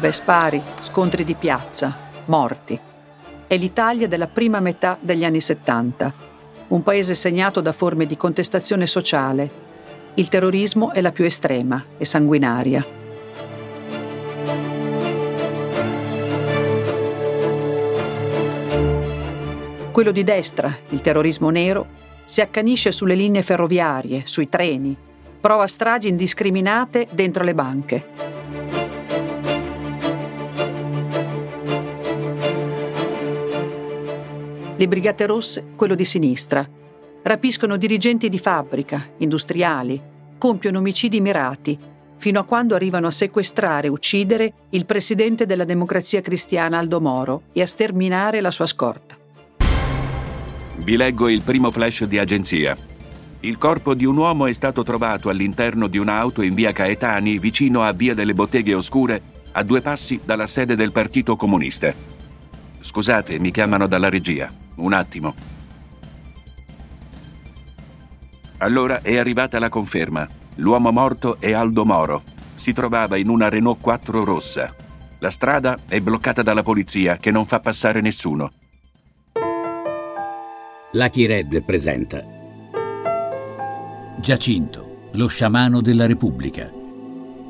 Bombe, spari, scontri di piazza, morti. È l'Italia della prima metà degli anni 70, un paese segnato da forme di contestazione sociale. Il terrorismo è la più estrema e sanguinaria. Quello di destra, il terrorismo nero, si accanisce sulle linee ferroviarie, sui treni, prova stragi indiscriminate dentro le banche. Le Brigate Rosse, quello di sinistra. Rapiscono dirigenti di fabbrica, industriali, compiono omicidi mirati, fino a quando arrivano a sequestrare e uccidere il presidente della democrazia cristiana Aldo Moro e a sterminare la sua scorta. Vi leggo il primo flash di agenzia. Il corpo di un uomo è stato trovato all'interno di un'auto in via Caetani, vicino a via delle Botteghe Oscure, a due passi dalla sede del Partito Comunista. Scusate, mi chiamano dalla regia. Un attimo. Allora è arrivata la conferma. L'uomo morto è Aldo Moro. Si trovava in una Renault 4 rossa. La strada è bloccata dalla polizia che non fa passare nessuno. Lucky Red presenta Giacinto, lo sciamano della Repubblica.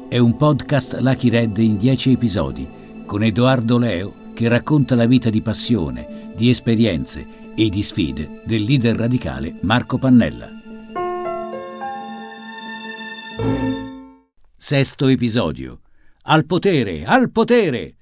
È un podcast Lucky Red in 10 episodi con Edoardo Leo che racconta la vita di passione, di esperienze e di sfide del leader radicale Marco Pannella. Sesto episodio. Al potere, al potere!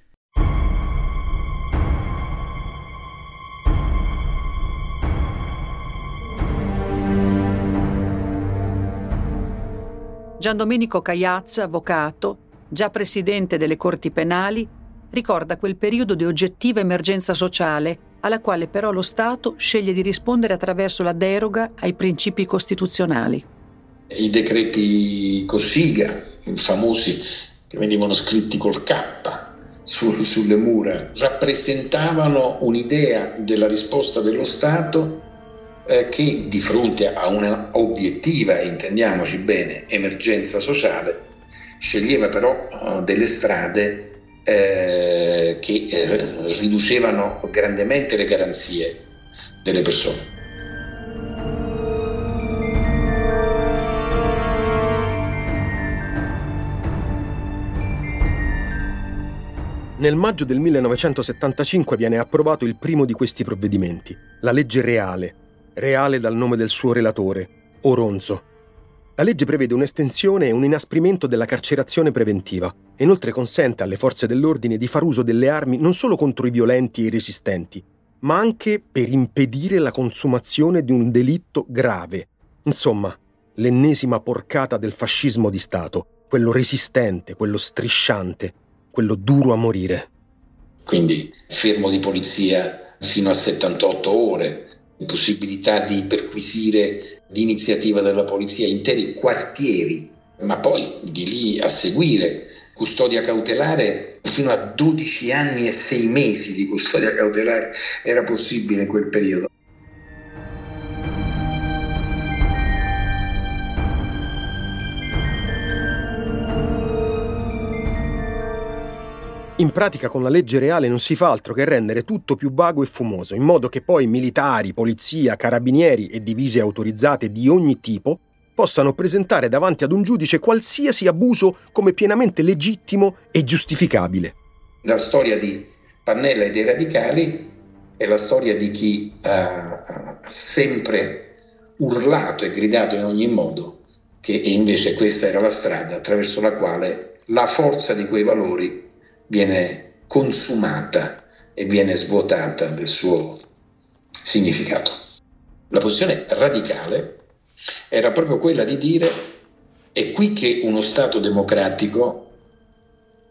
Gian Domenico Cagliazza, avvocato, già presidente delle corti penali, ricorda quel periodo di oggettiva emergenza sociale alla quale però lo Stato sceglie di rispondere attraverso la deroga ai principi costituzionali. I decreti Cossiga, famosi che venivano scritti col K su, sulle mura, rappresentavano un'idea della risposta dello Stato eh, che di fronte a una obiettiva, intendiamoci bene, emergenza sociale, sceglieva però eh, delle strade eh, che eh, riducevano grandemente le garanzie delle persone. Nel maggio del 1975 viene approvato il primo di questi provvedimenti, la legge reale, reale dal nome del suo relatore, Oronzo, la legge prevede un'estensione e un inasprimento della carcerazione preventiva e inoltre consente alle forze dell'ordine di far uso delle armi non solo contro i violenti e i resistenti, ma anche per impedire la consumazione di un delitto grave. Insomma, l'ennesima porcata del fascismo di Stato, quello resistente, quello strisciante, quello duro a morire. Quindi fermo di polizia fino a 78 ore, possibilità di perquisire l'iniziativa della polizia interi quartieri, ma poi di lì a seguire custodia cautelare fino a 12 anni e 6 mesi di custodia cautelare era possibile in quel periodo. In pratica con la legge reale non si fa altro che rendere tutto più vago e fumoso, in modo che poi militari, polizia, carabinieri e divise autorizzate di ogni tipo possano presentare davanti ad un giudice qualsiasi abuso come pienamente legittimo e giustificabile. La storia di Pannella e dei radicali è la storia di chi ha sempre urlato e gridato in ogni modo che invece questa era la strada attraverso la quale la forza di quei valori viene consumata e viene svuotata del suo significato. La posizione radicale era proprio quella di dire È qui che uno Stato democratico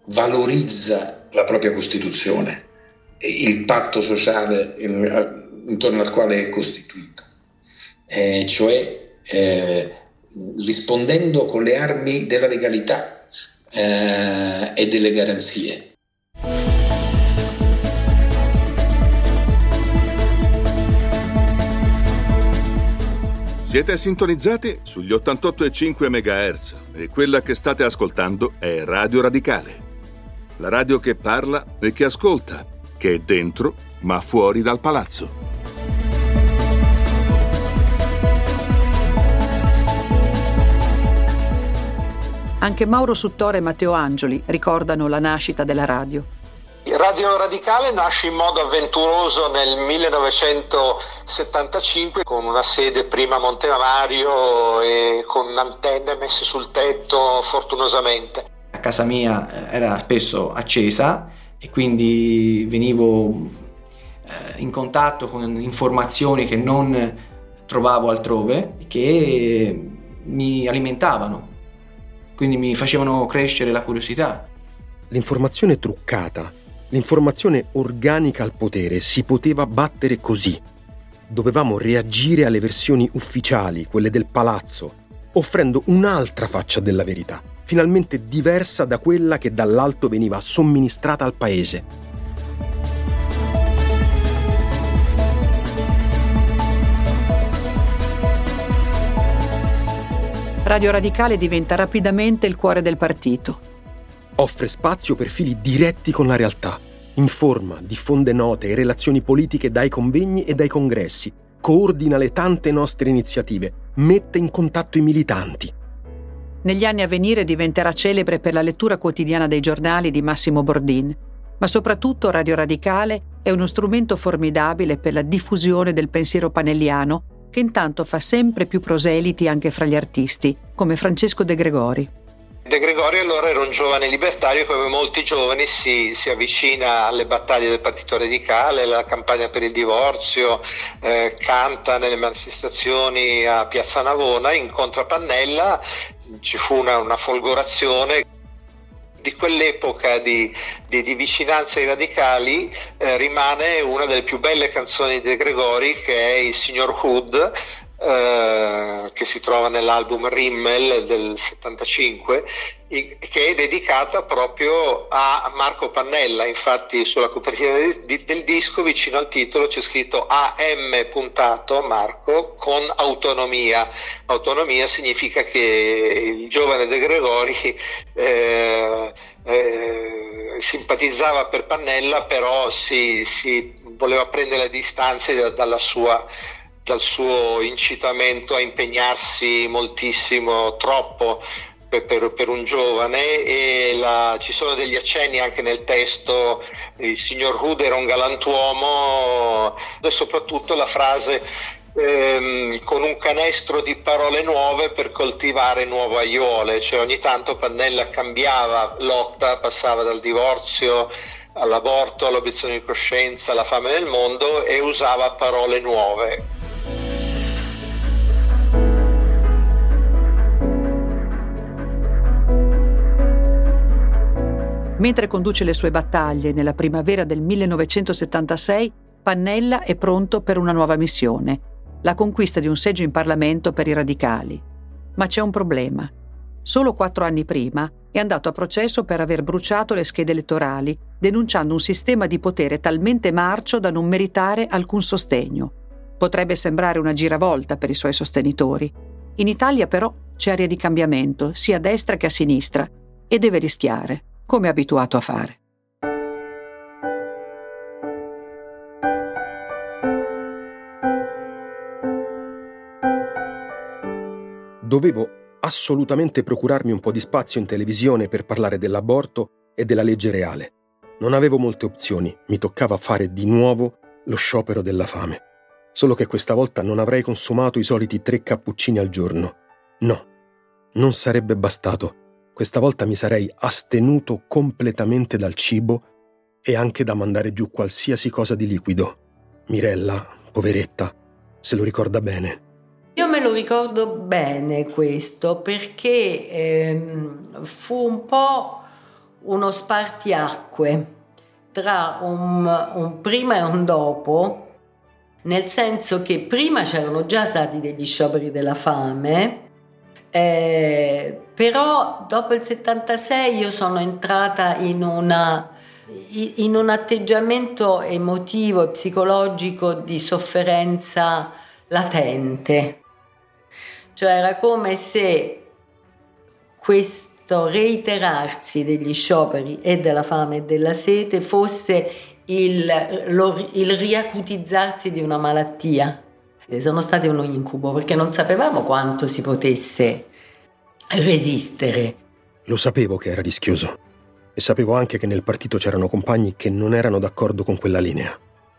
valorizza la propria Costituzione, il patto sociale intorno al quale è costituito, eh, cioè eh, rispondendo con le armi della legalità eh, e delle garanzie. Siete sintonizzati sugli 88,5 MHz e quella che state ascoltando è Radio Radicale. La radio che parla e che ascolta, che è dentro ma fuori dal palazzo. Anche Mauro Suttore e Matteo Angioli ricordano la nascita della radio. Radio Radicale nasce in modo avventuroso nel 1975 con una sede prima a Montemario e con antenne messe sul tetto fortunosamente. A casa mia eh, era spesso accesa e quindi venivo eh, in contatto con informazioni che non trovavo altrove che mi alimentavano, quindi mi facevano crescere la curiosità. L'informazione truccata L'informazione organica al potere si poteva battere così. Dovevamo reagire alle versioni ufficiali, quelle del palazzo, offrendo un'altra faccia della verità, finalmente diversa da quella che dall'alto veniva somministrata al paese. Radio Radicale diventa rapidamente il cuore del partito Offre spazio per fili diretti con la realtà. Informa, diffonde note e relazioni politiche dai convegni e dai congressi. Coordina le tante nostre iniziative. Mette in contatto i militanti. Negli anni a venire diventerà celebre per la lettura quotidiana dei giornali di Massimo Bordin, ma soprattutto Radio Radicale è uno strumento formidabile per la diffusione del pensiero panelliano che intanto fa sempre più proseliti anche fra gli artisti, come Francesco De Gregori. De Gregorio allora era un giovane libertario come molti giovani si, si avvicina alle battaglie del Partito Radicale, alla campagna per il divorzio, eh, canta nelle manifestazioni a Piazza Navona, incontra Pannella, ci fu una, una folgorazione di quell'epoca di, di, di, vicinanza ai radicali eh, rimane una delle più belle canzoni di De Gregori che è il Signor Hood eh, che si trova nell'album Rimmel del 75 che è dedicata proprio a Marco Pannella. Infatti sulla copertina del, del disco vicino al titolo c'è scritto AM puntato Marco con autonomia. Autonomia significa che il giovane De Gregori eh, eh, simpatizzava per Pannella però si, si voleva prendere le distanze dalla sua dal suo incitamento a impegnarsi moltissimo, troppo per, per, per un giovane. E la, ci sono degli accenni anche nel testo, il signor Hood era un galantuomo. E soprattutto la frase ehm, con un canestro di parole nuove per coltivare nuove aiuole, cioè ogni tanto Pannella cambiava lotta, passava dal divorzio all'aborto, all'obiezione di coscienza, alla fame nel mondo e usava parole nuove. Mentre conduce le sue battaglie nella primavera del 1976, Pannella è pronto per una nuova missione, la conquista di un seggio in Parlamento per i radicali. Ma c'è un problema. Solo quattro anni prima è andato a processo per aver bruciato le schede elettorali, denunciando un sistema di potere talmente marcio da non meritare alcun sostegno. Potrebbe sembrare una giravolta per i suoi sostenitori. In Italia però c'è aria di cambiamento, sia a destra che a sinistra, e deve rischiare come è abituato a fare. Dovevo assolutamente procurarmi un po' di spazio in televisione per parlare dell'aborto e della legge reale. Non avevo molte opzioni, mi toccava fare di nuovo lo sciopero della fame. Solo che questa volta non avrei consumato i soliti tre cappuccini al giorno. No, non sarebbe bastato questa volta mi sarei astenuto completamente dal cibo e anche da mandare giù qualsiasi cosa di liquido. Mirella, poveretta, se lo ricorda bene. Io me lo ricordo bene questo perché ehm, fu un po' uno spartiacque tra un, un prima e un dopo nel senso che prima c'erano già stati degli scioperi della fame, eh, però dopo il 76 io sono entrata in, una, in un atteggiamento emotivo e psicologico di sofferenza latente. Cioè era come se questo reiterarsi degli scioperi e della fame e della sete fosse il, lo, il riacutizzarsi di una malattia. Sono stati un incubo perché non sapevamo quanto si potesse resistere. Lo sapevo che era rischioso e sapevo anche che nel partito c'erano compagni che non erano d'accordo con quella linea.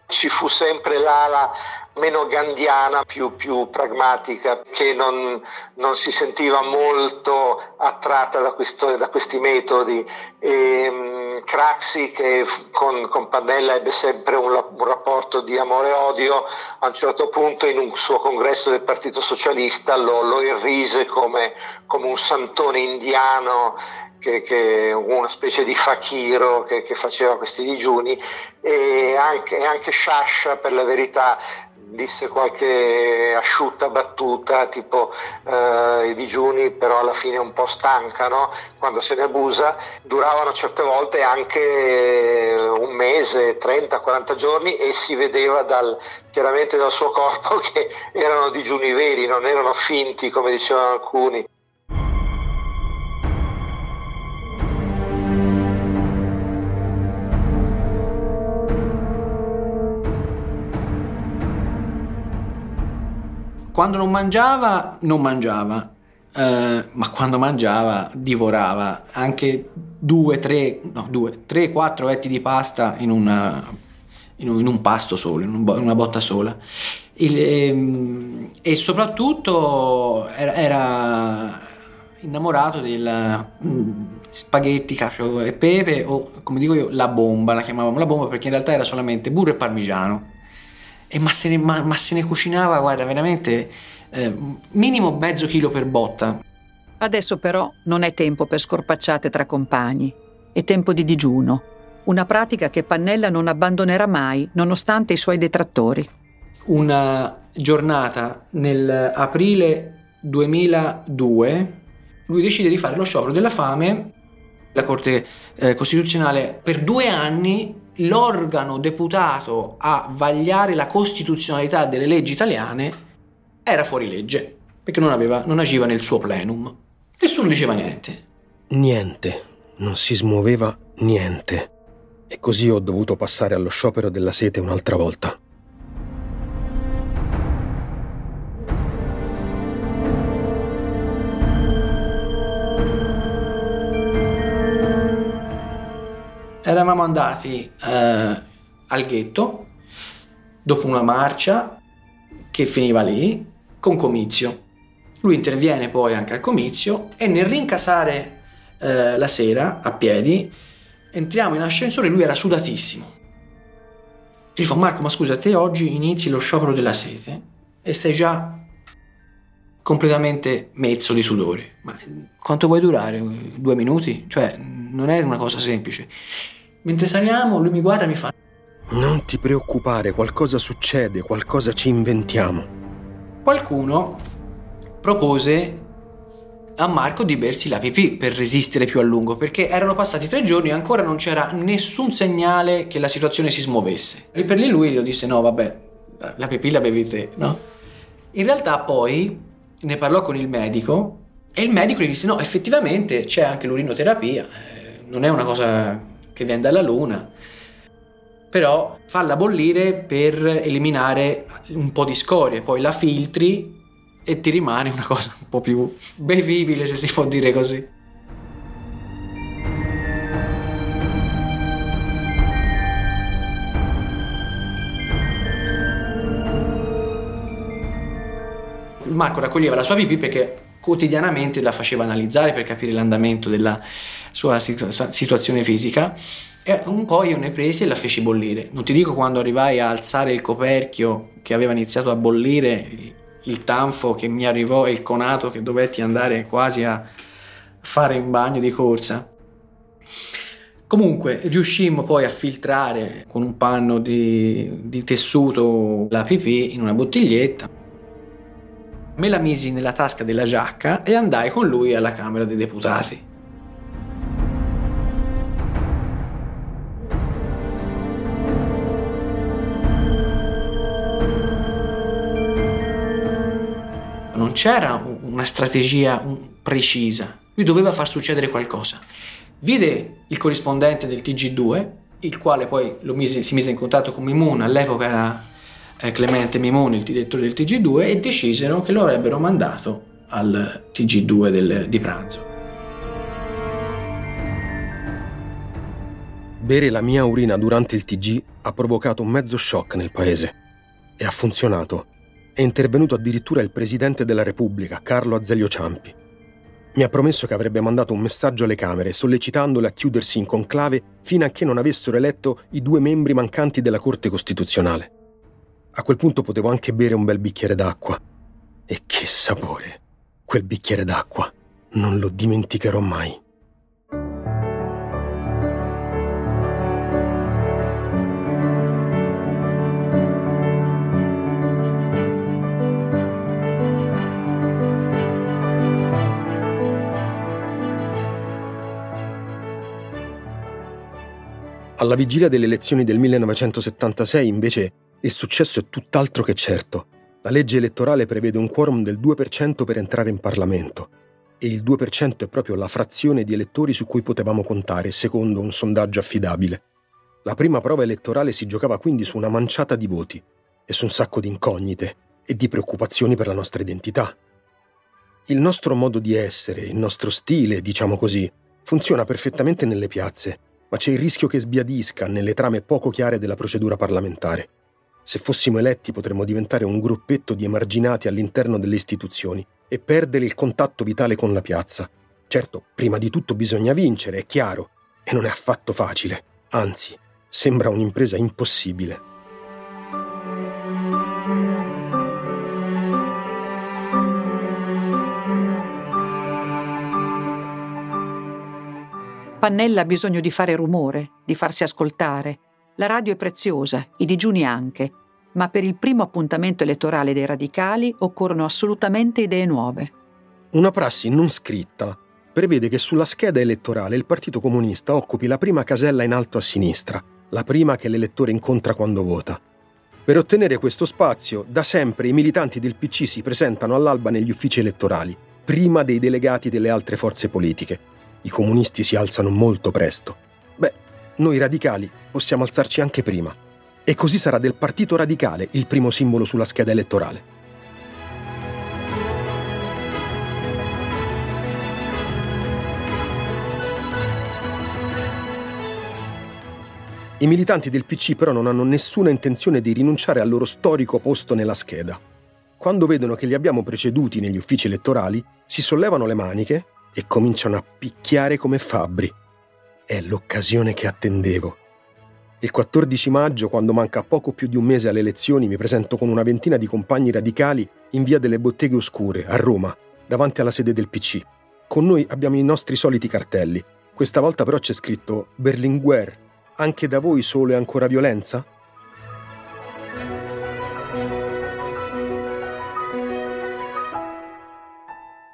Ci fu sempre l'ala meno gandiana, più, più pragmatica, che non, non, si sentiva molto attratta da, questo, da questi metodi. E, um, Craxi, che con, con, Pannella ebbe sempre un, un rapporto di amore e odio, a un certo punto in un suo congresso del Partito Socialista lo, lo irrise come, come un santone indiano che, che, una specie di fakiro che, che, faceva questi digiuni e anche, anche Sciascia per la verità disse qualche asciutta battuta tipo eh, i digiuni però alla fine un po' stancano quando se ne abusa duravano certe volte anche un mese 30-40 giorni e si vedeva dal, chiaramente dal suo corpo che erano digiuni veri non erano finti come dicevano alcuni Quando non mangiava, non mangiava, eh, ma quando mangiava, divorava. Anche due, tre, no, due, tre, quattro etti di pasta in, una, in, un, in un, pasto solo, in, un, in, una botta sola. Il, ehm, e soprattutto era, era innamorato del mm, spaghetti, cacio e pepe o come dico io la bomba, la chiamavamo la bomba perché in realtà era solamente burro e parmigiano e ma se ne, ma, ma se ne cucinava, guarda, veramente eh, minimo mezzo chilo per botta. Adesso però non è tempo per scorpacciate tra compagni, è tempo di digiuno, una pratica che Pannella non abbandonerà mai, nonostante i suoi detrattori. Una giornata nell'aprile 2002 lui decide di fare lo sciopero della fame. La Corte eh, Costituzionale per due anni l'organo deputato a vagliare la costituzionalità delle leggi italiane era fuori legge, perché non, aveva, non agiva nel suo plenum. Nessuno diceva niente. Niente, non si smuoveva niente. E così ho dovuto passare allo sciopero della sete un'altra volta. Eravamo andati eh, al ghetto dopo una marcia che finiva lì con comizio. Lui interviene poi anche al comizio e nel rincasare eh, la sera a piedi entriamo in ascensore lui era sudatissimo. E gli fa Marco ma scusa te oggi inizi lo sciopero della sete e sei già completamente mezzo di sudore. Ma quanto vuoi durare? Due minuti? Cioè non è una cosa semplice. Mentre saliamo, lui mi guarda e mi fa: Non ti preoccupare, qualcosa succede, qualcosa ci inventiamo. Qualcuno propose a Marco di bersi la pipì per resistere più a lungo, perché erano passati tre giorni e ancora non c'era nessun segnale che la situazione si smuovesse. E per lì lui gli disse: No, vabbè, la pipì la bevi te, no? In realtà poi ne parlò con il medico e il medico gli disse: No, effettivamente c'è anche l'urinoterapia, eh, non è una cosa che viene dalla Luna, però falla bollire per eliminare un po' di scorie, poi la filtri e ti rimane una cosa un po' più bevibile, se si può dire così. Marco raccoglieva la sua pipì perché quotidianamente la faceva analizzare per capire l'andamento della sua situazione fisica e un po' io ne presi e la feci bollire. Non ti dico quando arrivai a alzare il coperchio che aveva iniziato a bollire, il tanfo che mi arrivò e il conato che dovetti andare quasi a fare in bagno di corsa. Comunque riuscimmo poi a filtrare con un panno di, di tessuto la pipì in una bottiglietta. Me la misi nella tasca della giacca e andai con lui alla Camera dei Deputati. C'era una strategia precisa, lui doveva far succedere qualcosa. Vide il corrispondente del TG2, il quale poi mise, si mise in contatto con Mimone, all'epoca era eh, Clemente Mimone, il direttore del TG2, e decisero che lo avrebbero mandato al TG2 del, di pranzo. Bere la mia urina durante il TG ha provocato un mezzo shock nel paese. E ha funzionato. È intervenuto addirittura il presidente della Repubblica, Carlo Azeglio Ciampi. Mi ha promesso che avrebbe mandato un messaggio alle Camere sollecitandole a chiudersi in conclave fino a che non avessero eletto i due membri mancanti della Corte Costituzionale. A quel punto potevo anche bere un bel bicchiere d'acqua. E che sapore! Quel bicchiere d'acqua. Non lo dimenticherò mai. Alla vigilia delle elezioni del 1976, invece, il successo è tutt'altro che certo. La legge elettorale prevede un quorum del 2% per entrare in Parlamento. E il 2% è proprio la frazione di elettori su cui potevamo contare, secondo un sondaggio affidabile. La prima prova elettorale si giocava quindi su una manciata di voti e su un sacco di incognite e di preoccupazioni per la nostra identità. Il nostro modo di essere, il nostro stile, diciamo così, funziona perfettamente nelle piazze ma c'è il rischio che sbiadisca nelle trame poco chiare della procedura parlamentare. Se fossimo eletti potremmo diventare un gruppetto di emarginati all'interno delle istituzioni e perdere il contatto vitale con la piazza. Certo, prima di tutto bisogna vincere, è chiaro, e non è affatto facile, anzi, sembra un'impresa impossibile. Pannella ha bisogno di fare rumore, di farsi ascoltare. La radio è preziosa, i digiuni anche, ma per il primo appuntamento elettorale dei radicali occorrono assolutamente idee nuove. Una prassi non scritta prevede che sulla scheda elettorale il Partito Comunista occupi la prima casella in alto a sinistra, la prima che l'elettore incontra quando vota. Per ottenere questo spazio, da sempre i militanti del PC si presentano all'alba negli uffici elettorali, prima dei delegati delle altre forze politiche, i comunisti si alzano molto presto. Beh, noi radicali possiamo alzarci anche prima. E così sarà del Partito Radicale il primo simbolo sulla scheda elettorale. I militanti del PC però non hanno nessuna intenzione di rinunciare al loro storico posto nella scheda. Quando vedono che li abbiamo preceduti negli uffici elettorali, si sollevano le maniche e cominciano a picchiare come fabbri. È l'occasione che attendevo. Il 14 maggio, quando manca poco più di un mese alle elezioni, mi presento con una ventina di compagni radicali in via delle Botteghe Oscure, a Roma, davanti alla sede del PC. Con noi abbiamo i nostri soliti cartelli. Questa volta però c'è scritto Berlinguer. Anche da voi solo e ancora violenza?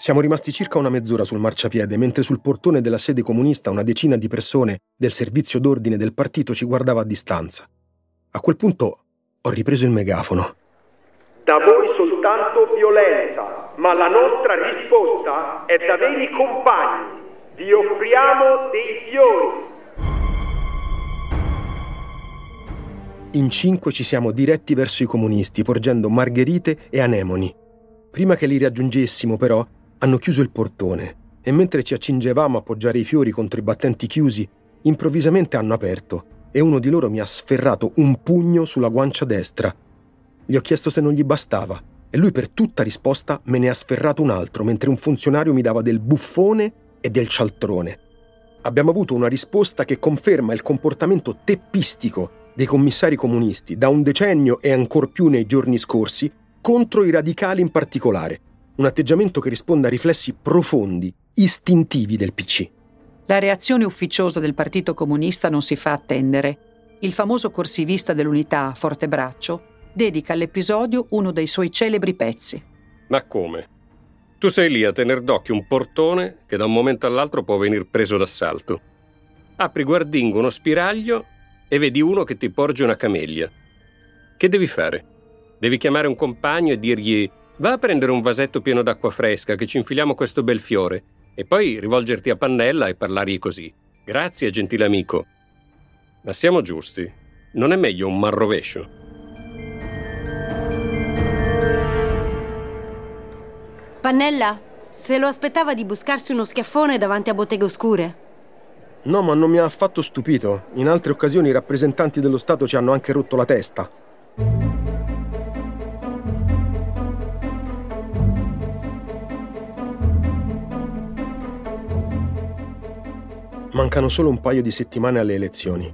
Siamo rimasti circa una mezz'ora sul marciapiede, mentre sul portone della sede comunista una decina di persone del servizio d'ordine del partito ci guardava a distanza. A quel punto ho ripreso il megafono. Da voi soltanto violenza, ma la nostra risposta è da veri compagni. Vi offriamo dei fiori. In cinque ci siamo diretti verso i comunisti, porgendo margherite e anemoni. Prima che li raggiungessimo, però, hanno chiuso il portone e mentre ci accingevamo a appoggiare i fiori contro i battenti chiusi, improvvisamente hanno aperto e uno di loro mi ha sferrato un pugno sulla guancia destra. Gli ho chiesto se non gli bastava e lui per tutta risposta me ne ha sferrato un altro mentre un funzionario mi dava del buffone e del cialtrone. Abbiamo avuto una risposta che conferma il comportamento teppistico dei commissari comunisti da un decennio e ancor più nei giorni scorsi contro i radicali in particolare, un atteggiamento che risponde a riflessi profondi, istintivi del PC. La reazione ufficiosa del Partito Comunista non si fa attendere. Il famoso corsivista dell'unità, Fortebraccio, dedica all'episodio uno dei suoi celebri pezzi. Ma come? Tu sei lì a tener d'occhio un portone che da un momento all'altro può venir preso d'assalto. Apri guardingo uno spiraglio e vedi uno che ti porge una camellia. Che devi fare? Devi chiamare un compagno e dirgli va a prendere un vasetto pieno d'acqua fresca che ci infiliamo questo bel fiore e poi rivolgerti a Pannella e parlargli così. Grazie, gentile amico. Ma siamo giusti. Non è meglio un marrovescio? Pannella, se lo aspettava di buscarsi uno schiaffone davanti a botteghe oscure. No, ma non mi ha affatto stupito. In altre occasioni i rappresentanti dello Stato ci hanno anche rotto la testa. Mancano solo un paio di settimane alle elezioni.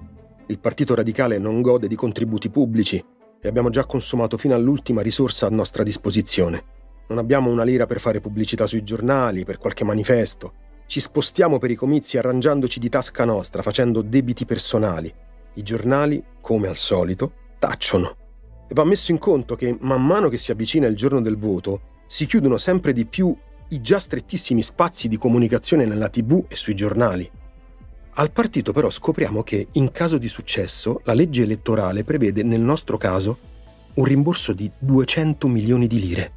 Il Partito Radicale non gode di contributi pubblici e abbiamo già consumato fino all'ultima risorsa a nostra disposizione. Non abbiamo una lira per fare pubblicità sui giornali, per qualche manifesto. Ci spostiamo per i comizi arrangiandoci di tasca nostra, facendo debiti personali. I giornali, come al solito, tacciono. E va messo in conto che man mano che si avvicina il giorno del voto, si chiudono sempre di più i già strettissimi spazi di comunicazione nella tv e sui giornali. Al partito però scopriamo che, in caso di successo, la legge elettorale prevede nel nostro caso un rimborso di 200 milioni di lire.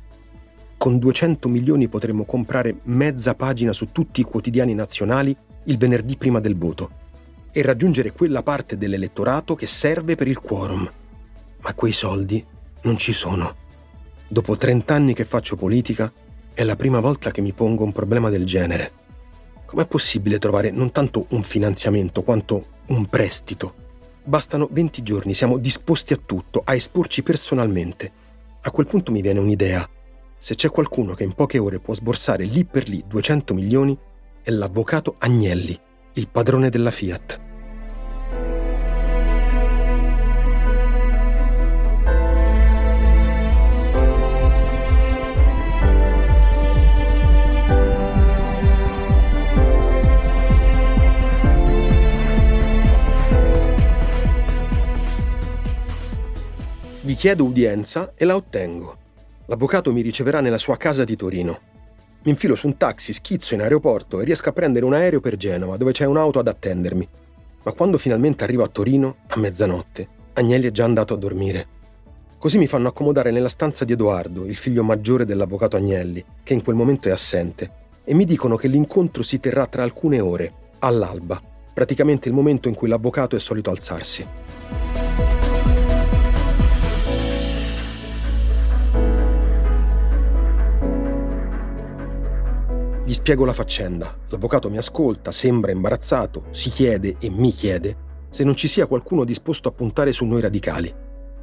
Con 200 milioni potremmo comprare mezza pagina su tutti i quotidiani nazionali il venerdì prima del voto e raggiungere quella parte dell'elettorato che serve per il quorum. Ma quei soldi non ci sono. Dopo 30 anni che faccio politica, è la prima volta che mi pongo un problema del genere. Com'è possibile trovare non tanto un finanziamento quanto un prestito? Bastano 20 giorni, siamo disposti a tutto, a esporci personalmente. A quel punto mi viene un'idea se c'è qualcuno che in poche ore può sborsare lì per lì 200 milioni, è l'avvocato Agnelli, il padrone della Fiat. Chiedo udienza e la ottengo. L'avvocato mi riceverà nella sua casa di Torino. Mi infilo su un taxi, schizzo in aeroporto e riesco a prendere un aereo per Genova, dove c'è un'auto ad attendermi. Ma quando finalmente arrivo a Torino, a mezzanotte, Agnelli è già andato a dormire. Così mi fanno accomodare nella stanza di Edoardo, il figlio maggiore dell'avvocato Agnelli, che in quel momento è assente, e mi dicono che l'incontro si terrà tra alcune ore, all'alba, praticamente il momento in cui l'avvocato è solito alzarsi. Gli spiego la faccenda. L'avvocato mi ascolta, sembra imbarazzato, si chiede e mi chiede se non ci sia qualcuno disposto a puntare su noi radicali.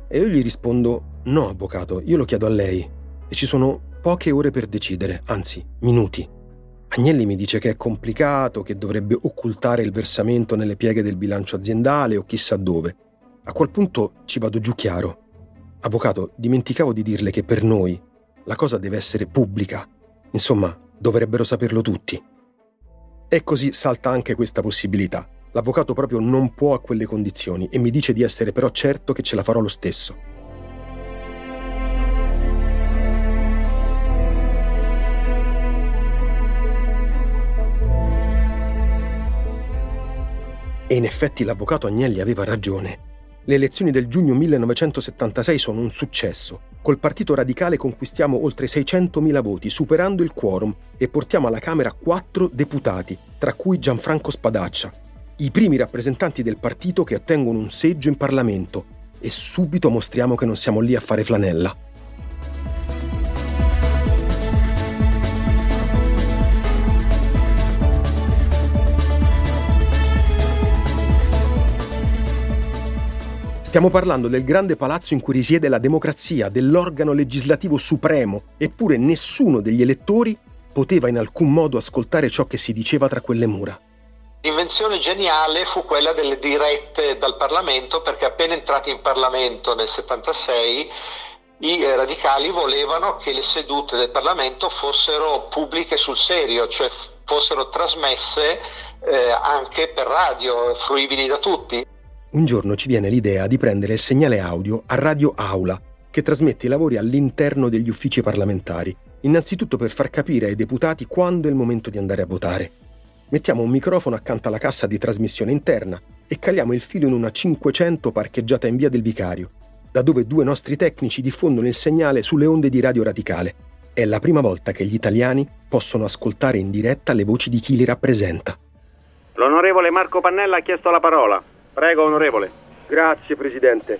E io gli rispondo: No, avvocato, io lo chiedo a lei. E ci sono poche ore per decidere, anzi, minuti. Agnelli mi dice che è complicato, che dovrebbe occultare il versamento nelle pieghe del bilancio aziendale o chissà dove. A quel punto ci vado giù chiaro. Avvocato, dimenticavo di dirle che per noi la cosa deve essere pubblica. Insomma, Dovrebbero saperlo tutti. E così salta anche questa possibilità. L'avvocato proprio non può a quelle condizioni e mi dice di essere però certo che ce la farò lo stesso. E in effetti l'avvocato Agnelli aveva ragione. Le elezioni del giugno 1976 sono un successo. Col Partito Radicale conquistiamo oltre 600.000 voti, superando il quorum, e portiamo alla Camera quattro deputati, tra cui Gianfranco Spadaccia, i primi rappresentanti del partito che ottengono un seggio in Parlamento. E subito mostriamo che non siamo lì a fare flanella. Stiamo parlando del grande palazzo in cui risiede la democrazia, dell'organo legislativo supremo, eppure nessuno degli elettori poteva in alcun modo ascoltare ciò che si diceva tra quelle mura. L'invenzione geniale fu quella delle dirette dal Parlamento perché appena entrati in Parlamento nel 76 i radicali volevano che le sedute del Parlamento fossero pubbliche sul serio, cioè fossero trasmesse eh, anche per radio, fruibili da tutti. Un giorno ci viene l'idea di prendere il segnale audio a Radio Aula, che trasmette i lavori all'interno degli uffici parlamentari, innanzitutto per far capire ai deputati quando è il momento di andare a votare. Mettiamo un microfono accanto alla cassa di trasmissione interna e caliamo il filo in una 500 parcheggiata in via del Vicario, da dove due nostri tecnici diffondono il segnale sulle onde di Radio Radicale. È la prima volta che gli italiani possono ascoltare in diretta le voci di chi li rappresenta. L'onorevole Marco Pannella ha chiesto la parola. Prego, onorevole. Grazie, Presidente.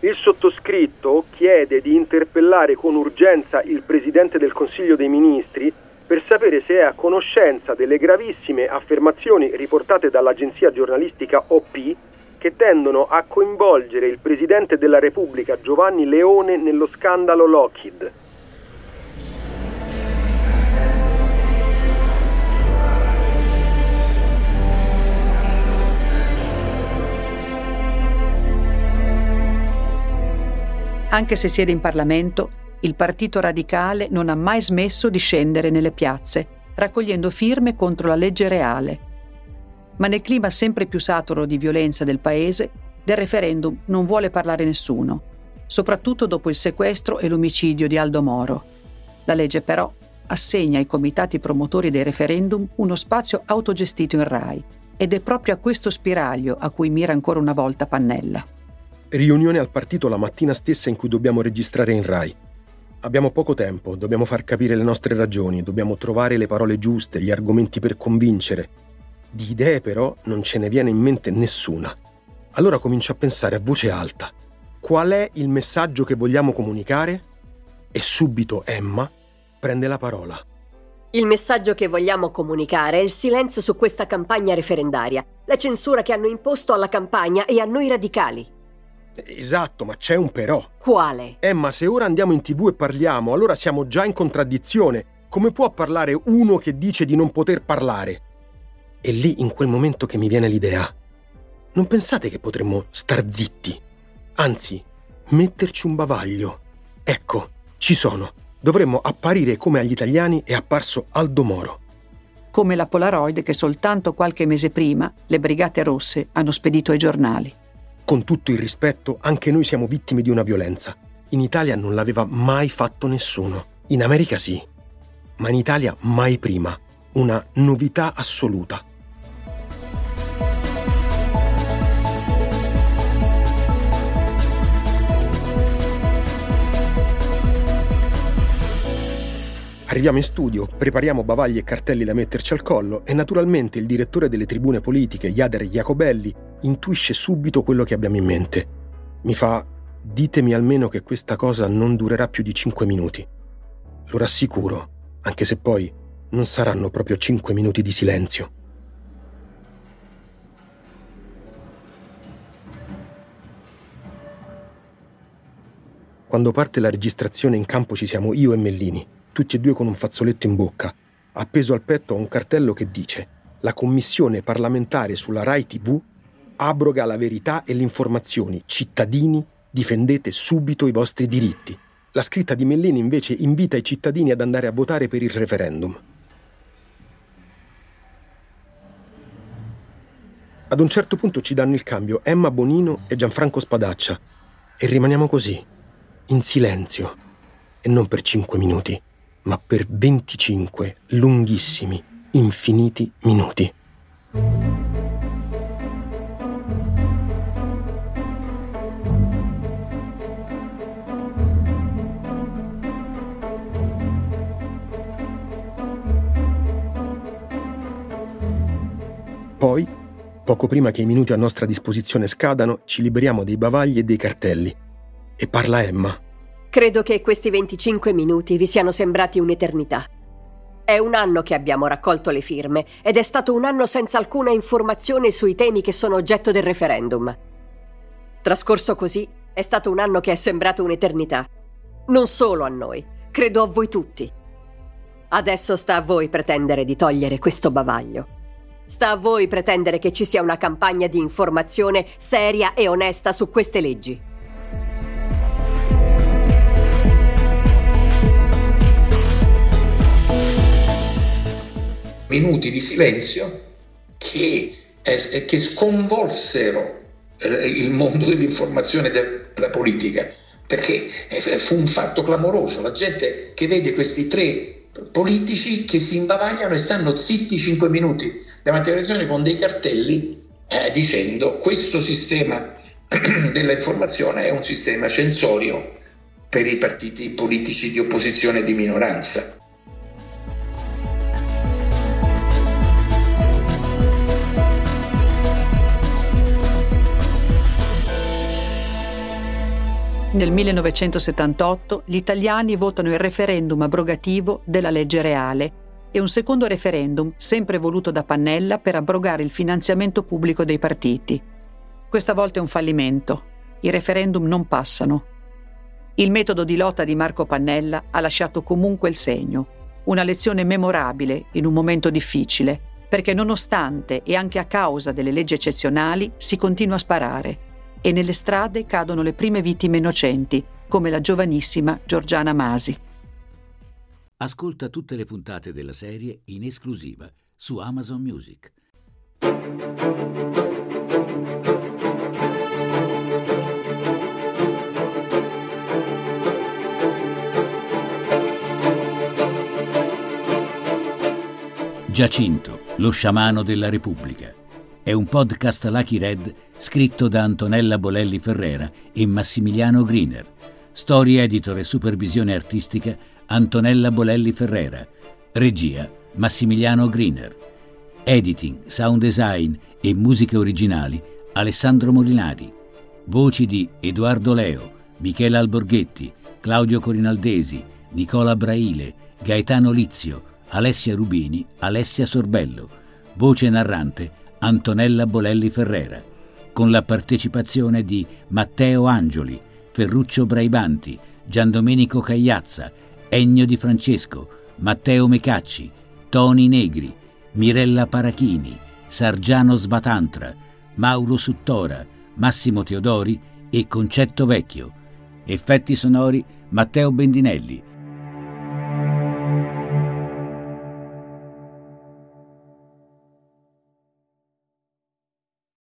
Il sottoscritto chiede di interpellare con urgenza il Presidente del Consiglio dei Ministri per sapere se è a conoscenza delle gravissime affermazioni riportate dall'agenzia giornalistica OP che tendono a coinvolgere il Presidente della Repubblica Giovanni Leone nello scandalo Lockheed. Anche se siede in Parlamento, il Partito Radicale non ha mai smesso di scendere nelle piazze, raccogliendo firme contro la legge reale. Ma nel clima sempre più saturo di violenza del paese, del referendum non vuole parlare nessuno, soprattutto dopo il sequestro e l'omicidio di Aldo Moro. La legge però assegna ai comitati promotori dei referendum uno spazio autogestito in RAI ed è proprio a questo spiraglio a cui mira ancora una volta Pannella. Riunione al partito la mattina stessa in cui dobbiamo registrare in RAI. Abbiamo poco tempo, dobbiamo far capire le nostre ragioni, dobbiamo trovare le parole giuste, gli argomenti per convincere. Di idee però non ce ne viene in mente nessuna. Allora comincio a pensare a voce alta. Qual è il messaggio che vogliamo comunicare? E subito Emma prende la parola. Il messaggio che vogliamo comunicare è il silenzio su questa campagna referendaria, la censura che hanno imposto alla campagna e a noi radicali. Esatto, ma c'è un però. Quale? Emma, se ora andiamo in tv e parliamo, allora siamo già in contraddizione. Come può parlare uno che dice di non poter parlare? E lì, in quel momento che mi viene l'idea. Non pensate che potremmo star zitti? Anzi, metterci un bavaglio. Ecco, ci sono. Dovremmo apparire come agli italiani è apparso Aldo Moro. Come la Polaroid che soltanto qualche mese prima le Brigate Rosse hanno spedito ai giornali. Con tutto il rispetto, anche noi siamo vittime di una violenza. In Italia non l'aveva mai fatto nessuno. In America sì, ma in Italia mai prima. Una novità assoluta. Arriviamo in studio, prepariamo bavagli e cartelli da metterci al collo e naturalmente il direttore delle tribune politiche, Jader Jacobelli, intuisce subito quello che abbiamo in mente. Mi fa, ditemi almeno che questa cosa non durerà più di 5 minuti. Lo rassicuro, anche se poi non saranno proprio 5 minuti di silenzio. Quando parte la registrazione in campo ci siamo io e Mellini tutti e due con un fazzoletto in bocca. Appeso al petto a un cartello che dice La commissione parlamentare sulla RAI TV abroga la verità e le informazioni. Cittadini, difendete subito i vostri diritti. La scritta di Mellini invece invita i cittadini ad andare a votare per il referendum. Ad un certo punto ci danno il cambio Emma Bonino e Gianfranco Spadaccia e rimaniamo così, in silenzio, e non per cinque minuti ma per 25 lunghissimi, infiniti minuti. Poi, poco prima che i minuti a nostra disposizione scadano, ci liberiamo dei bavagli e dei cartelli. E parla Emma, Credo che questi 25 minuti vi siano sembrati un'eternità. È un anno che abbiamo raccolto le firme ed è stato un anno senza alcuna informazione sui temi che sono oggetto del referendum. Trascorso così, è stato un anno che è sembrato un'eternità. Non solo a noi, credo a voi tutti. Adesso sta a voi pretendere di togliere questo bavaglio. Sta a voi pretendere che ci sia una campagna di informazione seria e onesta su queste leggi. Minuti di silenzio che, eh, eh che sconvolsero eh, il mondo dell'informazione e della politica, perché fu un fatto clamoroso. La gente che vede questi tre politici che si imbavagliano e stanno zitti cinque minuti davanti alla televisione con dei cartelli eh, dicendo questo sistema della informazione è un sistema censorio per i partiti politici di opposizione e di minoranza. Nel 1978 gli italiani votano il referendum abrogativo della legge reale e un secondo referendum, sempre voluto da Pannella, per abrogare il finanziamento pubblico dei partiti. Questa volta è un fallimento. I referendum non passano. Il metodo di lotta di Marco Pannella ha lasciato comunque il segno, una lezione memorabile in un momento difficile, perché nonostante e anche a causa delle leggi eccezionali si continua a sparare e nelle strade cadono le prime vittime innocenti, come la giovanissima Giorgiana Masi. Ascolta tutte le puntate della serie in esclusiva su Amazon Music. Giacinto, lo sciamano della Repubblica. È un podcast Lucky Red scritto da Antonella Bolelli Ferrera e Massimiliano Griner. Storia, editor e supervisione artistica Antonella Bolelli Ferrera. Regia Massimiliano Griner. Editing, sound design e musiche originali Alessandro Molinari. Voci di Edoardo Leo, Michela Alborghetti, Claudio Corinaldesi, Nicola Braile, Gaetano Lizio, Alessia Rubini, Alessia Sorbello. Voce narrante Antonella Bolelli Ferrera con la partecipazione di Matteo Angioli, Ferruccio Braibanti, Giandomenico Cagliazza, Ennio Di Francesco, Matteo Mecacci, Toni Negri, Mirella Parachini, Sargiano Sbatantra, Mauro Suttora, Massimo Teodori e Concetto Vecchio. Effetti sonori Matteo Bendinelli,